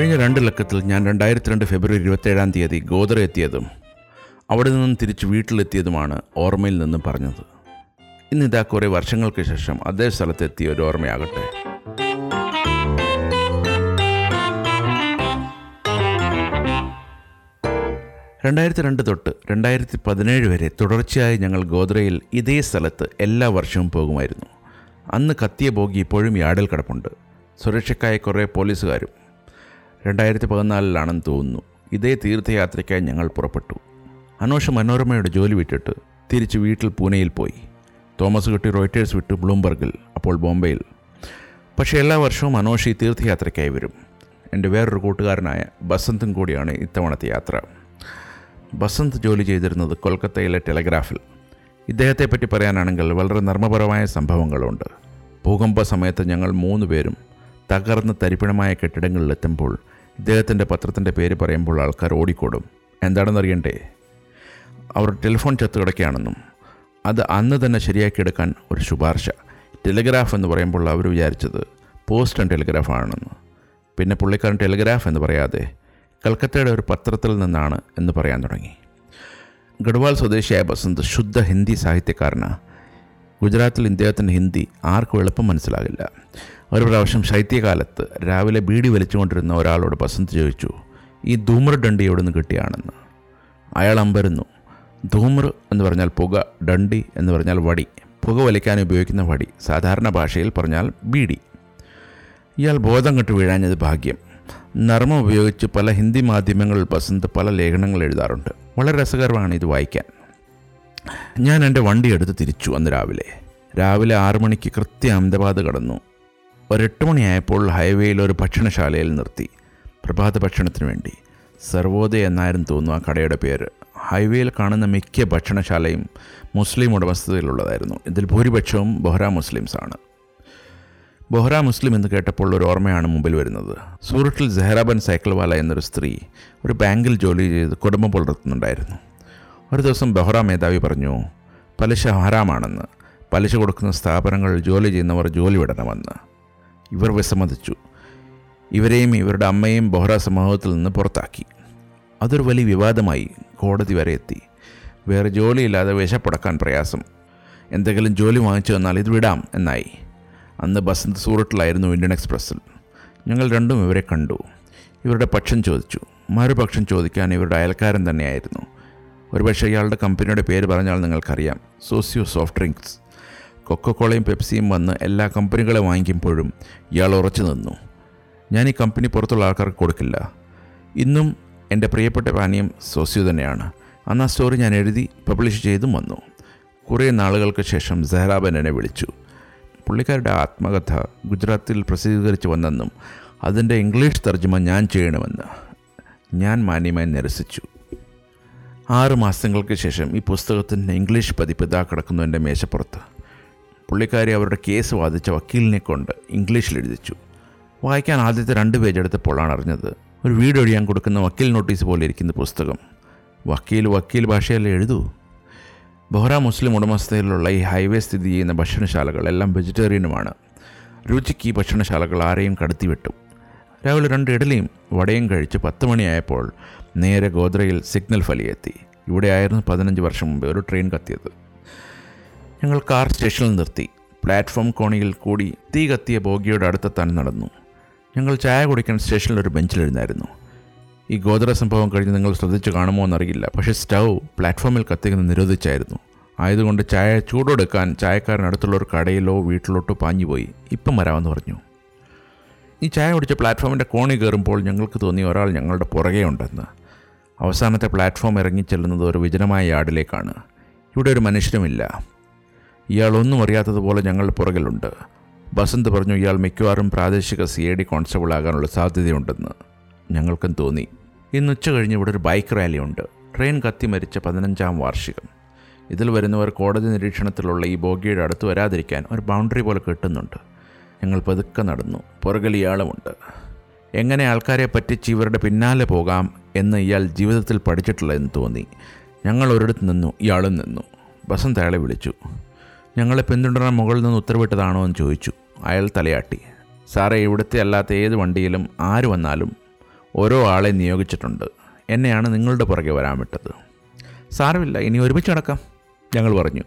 കഴിഞ്ഞ രണ്ട് ലക്കത്തിൽ ഞാൻ രണ്ടായിരത്തി രണ്ട് ഫെബ്രുവരി ഇരുപത്തേഴാം തീയതി ഗോദ്ര എത്തിയതും അവിടെ നിന്നും തിരിച്ച് വീട്ടിലെത്തിയതുമാണ് ഓർമ്മയിൽ നിന്ന് പറഞ്ഞത്. ഇന്നിതാ കുറേ വർഷങ്ങൾക്ക് ശേഷം അതേ സ്ഥലത്തെത്തിയ ഒരു ഓർമ്മയാകട്ടെ. രണ്ടായിരത്തി രണ്ട് തൊട്ട് രണ്ടായിരത്തി പതിനേഴ് വരെ തുടർച്ചയായി ഞങ്ങൾ ഗോദ്രയിൽ ഇതേ സ്ഥലത്ത് എല്ലാ വർഷവും പോകുമായിരുന്നു. അന്ന് കത്തിയ ബോഗി ഇപ്പോഴും യാർഡിൽ കിടപ്പുണ്ട്. സുരക്ഷയ്ക്കായി കുറേ പോലീസുകാരും രണ്ടായിരത്തി പതിനാലിലാണെന്ന് തോന്നുന്നു. ഇതേ തീർത്ഥയാത്രയ്ക്കായി ഞങ്ങൾ പുറപ്പെട്ടു. അനോഷ മനോരമയുടെ ജോലി വിട്ടിട്ട് തിരിച്ച് വീട്ടിൽ പൂനെയിൽ പോയി. തോമസ് കുട്ടി റോയിറ്റേഴ്സ് വിട്ട് ബ്ലൂംബർഗിൽ അപ്പോൾ ബോംബെയിൽ. പക്ഷേ എല്ലാ വർഷവും അനോഷ ഈ തീർത്ഥയാത്രയ്ക്കായി വരും. എന്റെ വേറൊരു കൂട്ടുകാരനായ ബസന്തും കൂടിയാണ് ഇത്തവണത്തെ യാത്ര. ബസന്ത് ജോലി ചെയ്തിരുന്നത് കൊൽക്കത്തയിലെ ടെലഗ്രാഫിൽ. ഇദ്ദേഹത്തെ പറ്റി പറയാനാണെങ്കിൽ വളരെ നർമ്മപരമായ സംഭവങ്ങളുണ്ട്. ഭൂകമ്പ സമയത്ത് ഞങ്ങൾ മൂന്ന് പേരും തകർന്ന് തരിപ്പിണമായ കെട്ടിടങ്ങളിലെത്തുമ്പോൾ ഇദ്ദേഹത്തിന്റെ പത്രത്തിന്റെ പേര് പറയുമ്പോൾ ആൾക്കാർ ഓടിക്കോടും. എന്താണെന്നറിയണ്ടേ? അവർ ടെലിഫോൺ ചത്തു കിടക്കുകയാണെന്നും അത് അന്ന് തന്നെ ശരിയാക്കിയെടുക്കാൻ ഒരു ശുപാർശ. ടെലിഗ്രാഫ് എന്ന് പറയുമ്പോൾ അവർ വിചാരിച്ചത് പോസ്റ്റ് ആൻഡ് ടെലിഗ്രാഫ് ആണെന്ന്. പിന്നെ പുള്ളിക്കാരൻ ടെലിഗ്രാഫ് എന്ന് പറയാതെ കൽക്കത്തയുടെ ഒരു പത്രത്തിൽ നിന്നാണ് എന്ന് പറയാൻ തുടങ്ങി. ഗഡ്വാൾ സ്വദേശിയായ ബസന്ത് ശുദ്ധ ഹിന്ദി സാഹിത്യക്കാരനാണ് ഗുജറാത്തിൽ ഇദ്ദേഹത്തിന്റെ ഹിന്ദി ആർക്കും എളുപ്പം മനസ്സിലാകില്ല. ഒരു പ്രാവശ്യം ശൈത്യകാലത്ത് രാവിലെ ബീഡി വലിച്ചുകൊണ്ടിരുന്ന ഒരാളോട് ബസന്ത് ചോദിച്ചു ഈ ധൂമർ ഡണ്ടി എവിടെ നിന്ന് കിട്ടിയാണെന്ന്? അയാൾ അമ്പരുന്നു ധൂമർ എന്ന് പറഞ്ഞാൽ പുക ഡണ്ടി എന്ന് പറഞ്ഞാൽ വടി പുക വലിക്കാൻ ഉപയോഗിക്കുന്ന വടി സാധാരണ ഭാഷയിൽ പറഞ്ഞാൽ ബീഡി. ഇയാൾ ബോധം കെട്ട് വീഴാഞ്ഞത് ഭാഗ്യം. നർമ്മം ഉപയോഗിച്ച് പല ഹിന്ദി മാധ്യമങ്ങളിൽ ബസന്ത് പല ലേഖനങ്ങൾ എഴുതാറുണ്ട്. വളരെ രസകരമാണ് ഇത് വായിക്കാൻ. ഞാൻ എന്റെ വണ്ടി എടുത്ത് തിരിച്ചു അന്ന് രാവിലെ. രാവിലെ ആറു മണിക്ക് കൃത്യം അഹമ്മദാബാദ് കടന്നു. ഒരെട്ട് മണിയായപ്പോൾ ഹൈവേയിൽ ഒരു ഭക്ഷണശാലയിൽ നിർത്തി. പ്രഭാത ഭക്ഷണത്തിന് വേണ്ടി. സർവോദയ എന്നായിരുന്നു തോന്നുന്നു ആ കടയുടെ പേര്. ഹൈവേയിൽ കാണുന്ന മിക്ക ഭക്ഷണശാലയും മുസ്ലിം ഉടമസ്ഥതയിലുള്ളതായിരുന്നു. ഇതിൽ ഭൂരിപക്ഷവും ബൊഹ്റ മുസ്ലിംസാണ് ബൊഹ്റ മുസ്ലിം എന്ന് കേട്ടപ്പോൾ ഒരു ഓർമ്മയാണ് മുമ്പിൽ വരുന്നത്. സൂററ്റിൽ സെഹ്റാബൻ സൈക്കിൾവാല എന്നൊരു സ്ത്രീ ഒരു ബാങ്കിൽ ജോലി ചെയ്ത് കുടുംബം പുലർത്തുന്നുണ്ടായിരുന്നു. ഒരു ദിവസം ബെഹ്റ മേധാവി പറഞ്ഞു പലിശ ഹറാമാണെന്ന്. പലിശ കൊടുക്കുന്ന സ്ഥാപനങ്ങളിൽ ജോലി ചെയ്യുന്നവർ ജോലി വിടണമെന്ന്. ഇവർ വിസമ്മതിച്ചു. ഇവരെയും ഇവരുടെ അമ്മയും ബൊഹ്റ സമൂഹത്തിൽ നിന്ന് പുറത്താക്കി. അതൊരു വലിയ വിവാദമായി കോടതി വരെ എത്തി. വേറെ ജോലിയില്ലാതെ വിശപ്പടക്കാൻ പ്രയാസം. എന്തെങ്കിലും ജോലി വാങ്ങിച്ചു വന്നാൽ ഇത് വിടാം എന്നായി. അന്ന് ബസന്ത് സൂററ്റിലായിരുന്നു ഇന്ത്യൻ എക്സ്പ്രസ്സിൽ. ഞങ്ങൾ രണ്ടും ഇവരെ കണ്ടു. ഇവരുടെ പക്ഷം ചോദിച്ചു. മറുപക്ഷം ചോദിക്കാൻ ഇവരുടെ അയൽക്കാരൻ തന്നെയായിരുന്നു. ഒരുപക്ഷെ ഇയാളുടെ കമ്പനിയുടെ പേര് പറഞ്ഞാൽ നിങ്ങൾക്കറിയാം. സോസിയോ സോഫ്റ്റ് ഡ്രിങ്ക്സ്. കൊക്കക്കോളയും പെപ്സിയും വന്ന് എല്ലാ കമ്പനികളെ വാങ്ങിക്കുമ്പോഴും ഇയാൾ ഉറച്ചു നിന്നു. ഞാൻ ഈ കമ്പനി പുറത്തുള്ള ആൾക്കാർക്ക് കൊടുക്കില്ല. ഇന്നും എന്റെ പ്രിയപ്പെട്ട പാനീയം സോസിയോ തന്നെയാണ്. അന്ന് ആ സ്റ്റോറി ഞാൻ എഴുതി പബ്ലിഷ് ചെയ്തും വന്നു. കുറേ നാളുകൾക്ക് ശേഷം സെഹ്റാബൻ എന്നെ വിളിച്ചു. പുള്ളിക്കാരുടെ ആത്മകഥ ഗുജറാത്തിൽ പ്രസിദ്ധീകരിച്ചു വന്നെന്നും അതിന്റെ ഇംഗ്ലീഷ് തർജമ ഞാൻ ചെയ്യണമെന്ന് ഞാൻ മാന്യമായി നിരസിച്ചു. ആറ് മാസങ്ങൾക്ക് ശേഷം ഈ പുസ്തകത്തിന്റെ ഇംഗ്ലീഷ് പതിപ്പ് ഇതാ കിടക്കുന്നു എന്റെ മേശപ്പുറത്ത്. പുള്ളിക്കാരി അവരുടെ കേസ് വാദിച്ച വക്കീലിനെ കൊണ്ട് ഇംഗ്ലീഷിൽ എഴുതിച്ചു. വായിക്കാൻ ആദ്യത്തെ രണ്ട് പേജ് എടുത്തപ്പോഴാണ് അറിഞ്ഞത് ഒരു വീട് ഒഴിയാൻ കൊടുക്കുന്ന വക്കീൽ നോട്ടീസ് പോലെ ഇരിക്കുന്ന പുസ്തകം. വക്കീൽ വക്കീൽ ഭാഷയല്ലേ എഴുതൂ? ബൊഹ്റ മുസ്ലിം ഉടമസ്ഥതയിലുള്ള ഈ ഹൈവേ സ്ഥിതി ചെയ്യുന്ന ഭക്ഷണശാലകൾ എല്ലാം വെജിറ്റേറിയനുമാണ്. രുചിക്ക് ഈ ഭക്ഷണശാലകൾ ആരെയും കടത്തിവിട്ടു. രാവിലെ രണ്ട് ഇഡലിയും വടയും കഴിച്ച് പത്ത് മണിയായപ്പോൾ നേരെ ഗോദ്രയിൽ സിഗ്നൽ ഫലിയെത്തി. ഇവിടെയായിരുന്നു പതിനഞ്ച് വർഷം മുമ്പ് ഒരു ട്രെയിൻ കത്തിയത്. ഞങ്ങൾ കാർ സ്റ്റേഷനിൽ നിർത്തി. പ്ലാറ്റ്ഫോം കോണിയിൽ കൂടി തീ കത്തിയ ബോഗിയുടെ അടുത്തെത്താൻ നടന്നു. ഞങ്ങൾ ചായ കുടിക്കാൻ സ്റ്റേഷനിൽ ഒരു ബെഞ്ചിലിരുന്നായിരുന്നു ഈ ഗോദ്ര സംഭവം കഴിഞ്ഞ് നിങ്ങൾ ശ്രദ്ധിച്ചു കാണുമോ എന്നറിയില്ല. പക്ഷേ സ്റ്റൗ പ്ലാറ്റ്ഫോമിൽ കത്തിക്കുന്നത് നിരോധിച്ചായിരുന്നു. ആയതുകൊണ്ട് ചായ ചൂടെടുക്കാൻ ചായക്കാരൻ അടുത്തുള്ള ഒരു കടയിലോ വീട്ടിലോട്ടോ പാഞ്ഞുപോയി. ഇപ്പം വരാമെന്ന് പറഞ്ഞു. ഈ ചായ കുടിച്ച പ്ലാറ്റ്ഫോമിന്റെ കോണി കയറുമ്പോൾ ഞങ്ങൾക്ക് തോന്നി ഒരാൾ ഞങ്ങളുടെ പുറകെ ഉണ്ടെന്ന്. അവസാനത്തെ പ്ലാറ്റ്ഫോം ഇറങ്ങി ചെല്ലുന്നത് ഒരു വിജനമായ യാർഡിലേക്കാണ്. ഇവിടെ ഒരു മനുഷ്യരുമില്ല ഇയാൾ ഒന്നും അറിയാത്തതുപോലെ ഞങ്ങളുടെ പുറകിലുണ്ട്. ബസന്ത് പറഞ്ഞു ഇയാൾ മിക്കവാറും പ്രാദേശിക സി ഐ ഡി കോൺസ്റ്റബിൾ ആകാനുള്ള സാധ്യതയുണ്ടെന്ന് ഞങ്ങൾക്കും തോന്നി. ഇന്ന് ഉച്ച കഴിഞ്ഞ് ഇവിടെ ഒരു ബൈക്ക് റാലിയുണ്ട്. ട്രെയിൻ കത്തി മരിച്ച പതിനഞ്ചാം വാർഷികം. ഇതിൽ വരുന്നവർ കോടതി നിരീക്ഷണത്തിലുള്ള ഈ ബോഗിയുടെ അടുത്ത് വരാതിരിക്കാൻ ഒരു ബൗണ്ടറി പോലെ കെട്ടുന്നുണ്ട്. ഞങ്ങൾ പതുക്കെ നടന്നു. പുറകിൽ ഇയാളുമുണ്ട് എങ്ങനെ ആൾക്കാരെ പറ്റിച്ച് ഇവരുടെ പിന്നാലെ പോകാം എന്ന് ഇയാൾ ജീവിതത്തിൽ പഠിച്ചിട്ടില്ലെന്ന് തോന്നി. ഞങ്ങൾ ഒരിടത്ത് നിന്നു ഇയാളും നിന്നു. ബസന്ത് വിളിച്ചു. ഞങ്ങളെ പിന്തുടരാൻ മുകളിൽ നിന്ന് ഉത്തരവിട്ടതാണോ എന്ന് ചോദിച്ചു. അയാൾ തലയാട്ടി. സാറേ ഇവിടുത്തെ അല്ലാത്ത ഏത് വണ്ടിയിലും ആര് വന്നാലും ഓരോ ആളെ നിയോഗിച്ചിട്ടുണ്ട്. എന്നെയാണ് നിങ്ങളുടെ പുറകെ വരാൻ വിട്ടത്. സാരമില്ല ഇനി ഒരുമിച്ച് നടക്കാം ഞങ്ങൾ പറഞ്ഞു.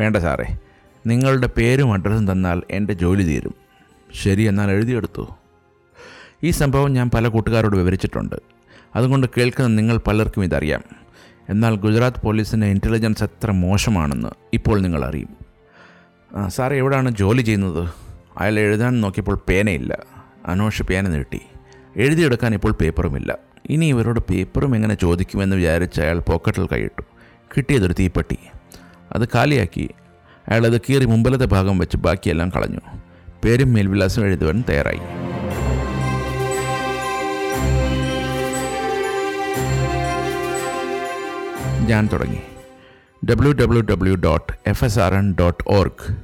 വേണ്ട സാറേ നിങ്ങളുടെ പേരും അഡ്രസ്സും തന്നാൽ എന്റെ ജോലി തീരും. ശരി എന്നാൽ എഴുതിയെടുത്തു. ഈ സംഭവം ഞാൻ പല കൂട്ടുകാരോട് വിവരിച്ചിട്ടുണ്ട്. അതുകൊണ്ട് കേൾക്കുന്ന നിങ്ങൾ പലർക്കും ഇതറിയാം. എന്നാൽ ഗുജറാത്ത് പോലീസിന്റെ ഇന്റലിജൻസ് എത്ര മോശമാണെന്ന് ഇപ്പോൾ നിങ്ങൾ അറിയും. സാറേ എവിടെയാണ് ജോലി ചെയ്യുന്നത്? അയാൾ എഴുതാൻ നോക്കിയപ്പോൾ പേനയില്ല. അനോഷ് പേന നീട്ടി. എഴുതിയെടുക്കാൻ ഇപ്പോൾ പേപ്പറുമില്ല. ഇനി ഇവരോട് പേപ്പറും എങ്ങനെ ചോദിക്കുമെന്ന് വിചാരിച്ച് അയാൾ പോക്കറ്റിൽ കൈയിട്ടു. കിട്ടിയതൊരു തീപ്പെട്ടി. അത് കാലിയാക്കി അയാൾ അത് കീറി മുമ്പിലത്തെ ഭാഗം വെച്ച് ബാക്കിയെല്ലാം കളഞ്ഞു. പേരും മേൽവിലാസം എഴുതുവാൻ തയ്യാറായി. ഞാൻ തുടങ്ങി. W W W dot F S R N dot org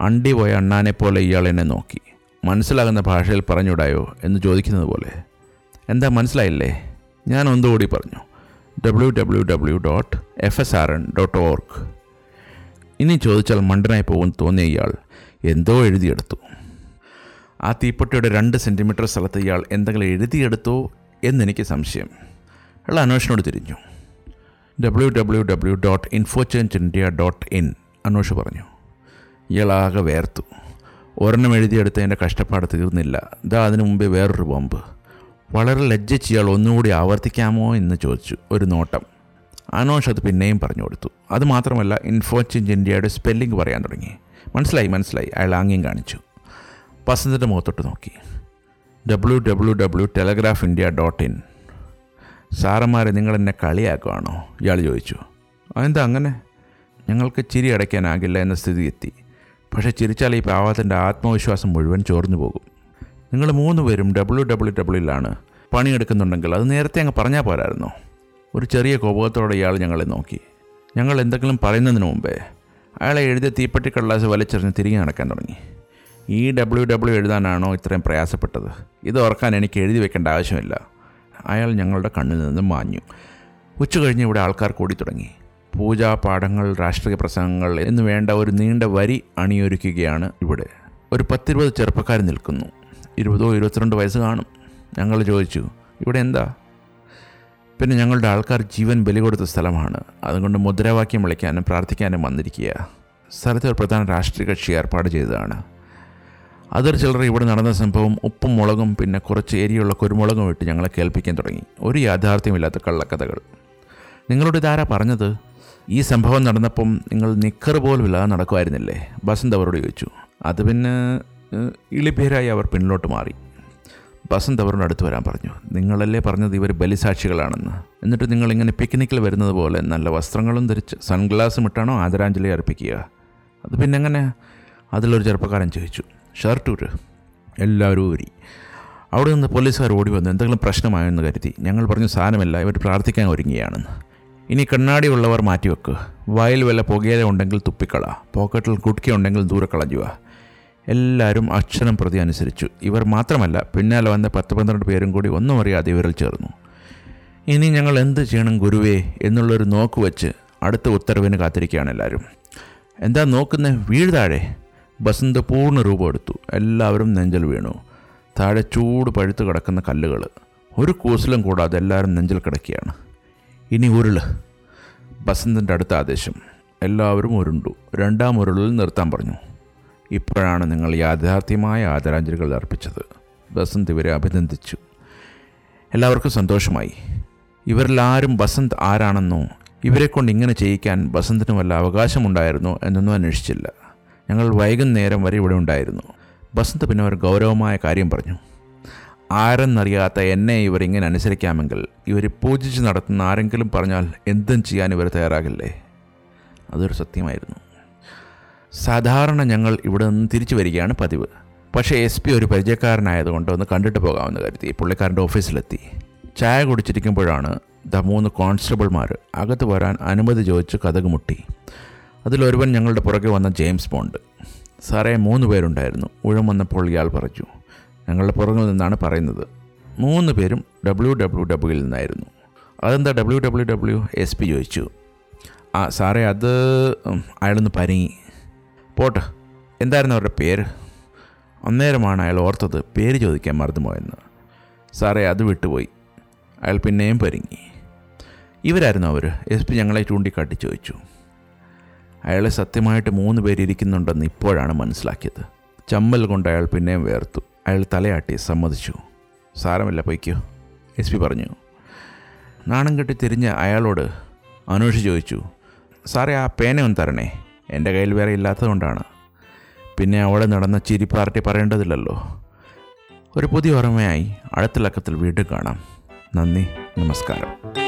അണ്ടി പോയ അണ്ണാനെ പോലെ ഇയാൾ എന്നെ നോക്കി. മനസ്സിലാകുന്ന ഭാഷയിൽ പറഞ്ഞുവിടായോ എന്ന് ചോദിക്കുന്നത് പോലെ. എന്താ മനസ്സിലായില്ലേ? ഞാൻ ഒന്നുകൂടി പറഞ്ഞു. W W W dot F S R N dot org ഇനി ചോദിച്ചാൽ മണ്ടനായി പോകുമെന്ന് തോന്നിയ ഇയാൾ എന്തോ എഴുതിയെടുത്തു. ആ തീപ്പെട്ടിയുടെ രണ്ട് സെന്റിമീറ്റർ സ്ഥലത്ത് ഇയാൾ എന്തെങ്കിലും എഴുതിയെടുത്തോ എന്നെനിക്ക് സംശയം. അയാൾ അന്വേഷണോട് തിരിഞ്ഞു. W W W dot infochange India dot in Anvesh പറഞ്ഞു ഇയാളാകെ വേർത്തു. ഒരെണ്ണം എഴുതിയെടുത്തതിന്റെ കഷ്ടപ്പാട് തീർന്നില്ല. ഇതാ അതിനു മുമ്പേ വേറൊരു ബോംബ് വളരെ ലജ്ജിച്ച് ഇയാൾ ഒന്നുകൂടി ആവർത്തിക്കാമോ എന്ന് ചോദിച്ചു. ഒരു നോട്ടം. അനോഷ് അത് പിന്നെയും പറഞ്ഞു കൊടുത്തു. അതുമാത്രമല്ല ഇൻഫോചേഞ്ച് ഇന്ത്യയുടെ സ്പെല്ലിംഗ് പറയാൻ തുടങ്ങി. മനസ്സിലായി മനസ്സിലായി. അയാൾ ആംഗ്യം കാണിച്ചു. വസന്തിന്റെ മുഖത്തോട്ട് നോക്കി. W W W telegraph India dot in സാറന്മാരെ നിങ്ങൾ എന്നെ കളിയാക്കുവാണോ? ഇയാൾ ചോദിച്ചു. അതെന്താ അങ്ങനെ? ഞങ്ങൾക്ക് ചിരി അടയ്ക്കാനാകില്ല എന്ന സ്ഥിതി എത്തി പക്ഷേ ചിരിച്ചാൽ ഈ പാവത്തിന്റെ ആത്മവിശ്വാസം മുഴുവൻ ചോർന്നു പോകും. നിങ്ങൾ മൂന്ന് പേരും ഡബ്ല്യു ഡബ്ല്യു ഡബ്ല്യുയിലാണ് പണിയെടുക്കുന്നുണ്ടെങ്കിൽ അത് നേരത്തെ അങ്ങ് പറഞ്ഞാൽ പോരായിരുന്നോ? ഒരു ചെറിയ കോപകത്തോടെ ഇയാൾ ഞങ്ങളെ നോക്കി. ഞങ്ങൾ എന്തെങ്കിലും പറയുന്നതിന് മുമ്പേ അയാളെ എഴുതിയ തീപ്പെട്ടി കള്ളാസ് വലിച്ചെറിഞ്ഞ് തിരികെ നടക്കാൻ തുടങ്ങി. ഈ ഡബ്ല്യു ഡബ്ല്യു എഴുതാനാണോ ഇത്രയും പ്രയാസപ്പെട്ടത്? ഇത് ഓർക്കാൻ എനിക്ക് എഴുതി വെക്കേണ്ട ആവശ്യമില്ല. അയാൾ ഞങ്ങളുടെ കണ്ണിൽ നിന്നും മാഞ്ഞു. ഉച്ച കഴിഞ്ഞ് ഇവിടെ ആൾക്കാർ കൂടി തുടങ്ങി. പൂജാ പാഠങ്ങൾ രാഷ്ട്രീയ പ്രസംഗങ്ങൾ എന്ന് വേണ്ട ഒരു നീണ്ട വരി അണിയൊരുക്കുകയാണ് ഇവിടെ. ഒരു പത്തിരുപത് ചെറുപ്പക്കാർ നിൽക്കുന്നു. ഇരുപതോ ഇരുപത്തിരണ്ട് വയസ്സ് കാണും. ഞങ്ങൾ ചോദിച്ചു ഇവിടെ എന്താ? പിന്നെ ഞങ്ങളുടെ ആൾക്കാർ ജീവൻ ബലി കൊടുത്ത സ്ഥലമാണ്. അതുകൊണ്ട് മുദ്രാവാക്യം വിളിക്കാനും പ്രാർത്ഥിക്കാനും വന്നിരിക്കുക. സ്ഥലത്തെ ഒരു പ്രധാന രാഷ്ട്രീയ കക്ഷി ഏർപ്പാട് ചെയ്തതാണ്. അതൊരു ചിലർ ഇവിടെ നടന്ന സംഭവം ഉപ്പും മുളകും പിന്നെ കുറച്ച് ഏരിയുള്ള കുരുമുളകും ഇട്ട് ഞങ്ങളെ കേൾപ്പിക്കാൻ തുടങ്ങി. ഒരു യാഥാർത്ഥ്യമില്ലാത്ത കള്ളക്കഥകൾ. നിങ്ങളോട് ഇതാരാ പറഞ്ഞത്? ഈ സംഭവം നടന്നപ്പം നിങ്ങൾ നിക്കർ പോലും ഇല്ലാതെ നടക്കുമായിരുന്നില്ലേ ബസന്ത് അവരോട് ചോദിച്ചു. അത് പിന്നെ ഇളിപ്പേരായി അവർ പിന്നിലോട്ട് മാറി. ബസന്ത് അവരോട് അടുത്ത് വരാൻ പറഞ്ഞു. നിങ്ങളല്ലേ പറഞ്ഞത് ഇവർ ബലിസാക്ഷികളാണെന്ന്. എന്നിട്ട് നിങ്ങളിങ്ങനെ പിക്നിക്കിൽ വരുന്നത് പോലെ നല്ല വസ്ത്രങ്ങളും ധരിച്ച് സൺഗ്ലാസും ഇട്ടാണോ ആദരാഞ്ജലി അർപ്പിക്കുക? അത് പിന്നെ എങ്ങനെ അതിലൊരു ചെറുപ്പക്കാരൻ ചോദിച്ചു ഷർട്ട് ഊര്. എല്ലാവരും ഊരി. അവിടെ നിന്ന് പോലീസുകാർ ഓടി വന്നു. എന്തെങ്കിലും പ്രശ്നമായോ എന്ന് കരുതി. ഞങ്ങൾ പറഞ്ഞു സാധനമല്ല ഇവർ പ്രാർത്ഥിക്കാൻ ഒരുങ്ങിയാണെന്ന്. ഇനി കണ്ണാടി ഉള്ളവർ മാറ്റിവെക്കുക വായിൽ വല്ല പുകയില ഉണ്ടെങ്കിൽ തുപ്പിക്കള. പോക്കറ്റിൽ കുടുക്കി ദൂരെ കളഞ്ഞുക എല്ലാവരും അക്ഷരം പ്രതി അനുസരിച്ചു. ഇവർ മാത്രമല്ല പിന്നാലെ വന്ന പത്ത് പന്ത്രണ്ട് പേരും കൂടി ഒന്നും അറിയാതെ ഇവരിൽ ചേർന്നു. ഇനി ഞങ്ങൾ എന്ത് ചെയ്യണം ഗുരുവേ? എന്നുള്ളൊരു നോക്ക് വെച്ച് അടുത്ത ഉത്തരവിന് കാത്തിരിക്കുകയാണ് എല്ലാവരും. എന്താ നോക്കുന്ന? വീട് താഴെ. ബസന്ത് പൂർണ രൂപം എടുത്തു. എല്ലാവരും നെഞ്ചൽ വീണു. താഴെ ചൂട് പഴുത്ത് കിടക്കുന്ന കല്ലുകൾ ഒരു കൂസലും കൂടാതെ എല്ലാവരും നെഞ്ചൽ കിടക്കുകയാണ്. ഇനി ഉരുൾ. ബസന്തിന്റെ അടുത്ത ആദേശം. എല്ലാവരും ഉരുണ്ടു. രണ്ടാം ഉരുളിൽ നിർത്താൻ പറഞ്ഞു. ഇപ്പോഴാണ് നിങ്ങൾ യാഥാർത്ഥ്യമായ ആദരാഞ്ജലികൾ അർപ്പിച്ചത്. ബസന്ത് ഇവരെ അഭിനന്ദിച്ചു. എല്ലാവർക്കും സന്തോഷമായി. ഇവരിൽ ആരും ബസന്ത് ആരാണെന്നോ ഇവരെ കൊണ്ട് ഇങ്ങനെ ചെയ്യിക്കാൻ ബസന്തിന് വല്ല അവകാശമുണ്ടായിരുന്നോ എന്നൊന്നും അന്വേഷിച്ചില്ല. ഞങ്ങൾ വൈകുന്നേരം വരെ ഇവിടെ ഉണ്ടായിരുന്നു. ബസന്ത് പിന്നെ ഒരു ഗൗരവമായ കാര്യം പറഞ്ഞു. ആരെന്നറിയാത്ത എന്നെ ഇവർ ഇങ്ങനെ അനുസരിക്കാമെങ്കിൽ ഇവർ പൂജിച്ച് നടത്തുന്ന ആരെങ്കിലും പറഞ്ഞാൽ എന്തും ചെയ്യാൻ ഇവർ തയ്യാറാകില്ലേ? അതൊരു സത്യമായിരുന്നു. സാധാരണ ഞങ്ങൾ ഇവിടെ നിന്ന് തിരിച്ചു വരികയാണ് പതിവ്. പക്ഷേ എസ് പി ഒരു പരിചയക്കാരനായതുകൊണ്ട് ഒന്ന് കണ്ടിട്ട് പോകാമെന്ന് കരുതി പുള്ളിക്കാരന്റെ ഓഫീസിലെത്തി. ചായ കുടിച്ചിരിക്കുമ്പോഴാണ് ദ മൂന്ന് കോൺസ്റ്റബിൾമാർ അകത്ത് വരാൻ അനുമതി ചോദിച്ച് കഥക് മുട്ടി. അതിലൊരുവൻ ഞങ്ങളുടെ പുറകെ വന്ന ജെയിംസ് ബോണ്ട്. സാറേ മൂന്ന് പേരുണ്ടായിരുന്നു. ഉഴം വന്നപ്പോൾ ഇയാൾ പറഞ്ഞു ഞങ്ങളുടെ പുറകിൽ നിന്നാണ് പറയുന്നത്. മൂന്ന് പേരും ഡബ്ല്യു ഡബ്ല്യു ഡബ്ല്യുയിൽ നിന്നായിരുന്നു. അതെന്താ W W W? S P ചോദിച്ചു. ആ സാറേ അത് അയാളൊന്ന് പരങ്ങി പോട്ടെ. എന്തായിരുന്നു അവരുടെ പേര്? അന്നേരമാണ് അയാൾ ഓർത്തത് പേര് ചോദിക്കാൻ മറന്നുപോയെന്ന്. സാറേ അത് വിട്ടുപോയി. അയാൾ പിന്നെയും പരിങ്ങി. ഇവരായിരുന്നു അവർ എസ് പി ഞങ്ങളെ ചൂണ്ടിക്കാട്ടി ചോദിച്ചു. അയാൾ സത്യമായിട്ട് മൂന്ന് പേരിരിക്കുന്നുണ്ടെന്ന് ഇപ്പോഴാണ് മനസ്സിലാക്കിയത്. ചമ്മൽ കൊണ്ട് അയാൾ പിന്നെയും വേർത്തു. അയാൾ തലയാട്ടി സമ്മതിച്ചു. സാരമില്ല പൊയ്ക്കോ. എസ് പി പറഞ്ഞു. നാണം കെട്ടി തിരിഞ്ഞ അയാളോട് അനൂഷ് ചോദിച്ചു. സാറേ ആ പേന ഒന്ന് തരണേ. എന്റെ കയ്യിൽ വേറെ ഇല്ലാത്തതുകൊണ്ടാണ്. പിന്നെ അവിടെ നടന്ന ചിരി പാർട്ടി പറയേണ്ടതില്ലല്ലോ. ഒരു പുതിയ ഓർമ്മയായി അടുത്ത ലക്കത്തിൽ വീണ്ടും കാണാം. നന്ദി നമസ്കാരം.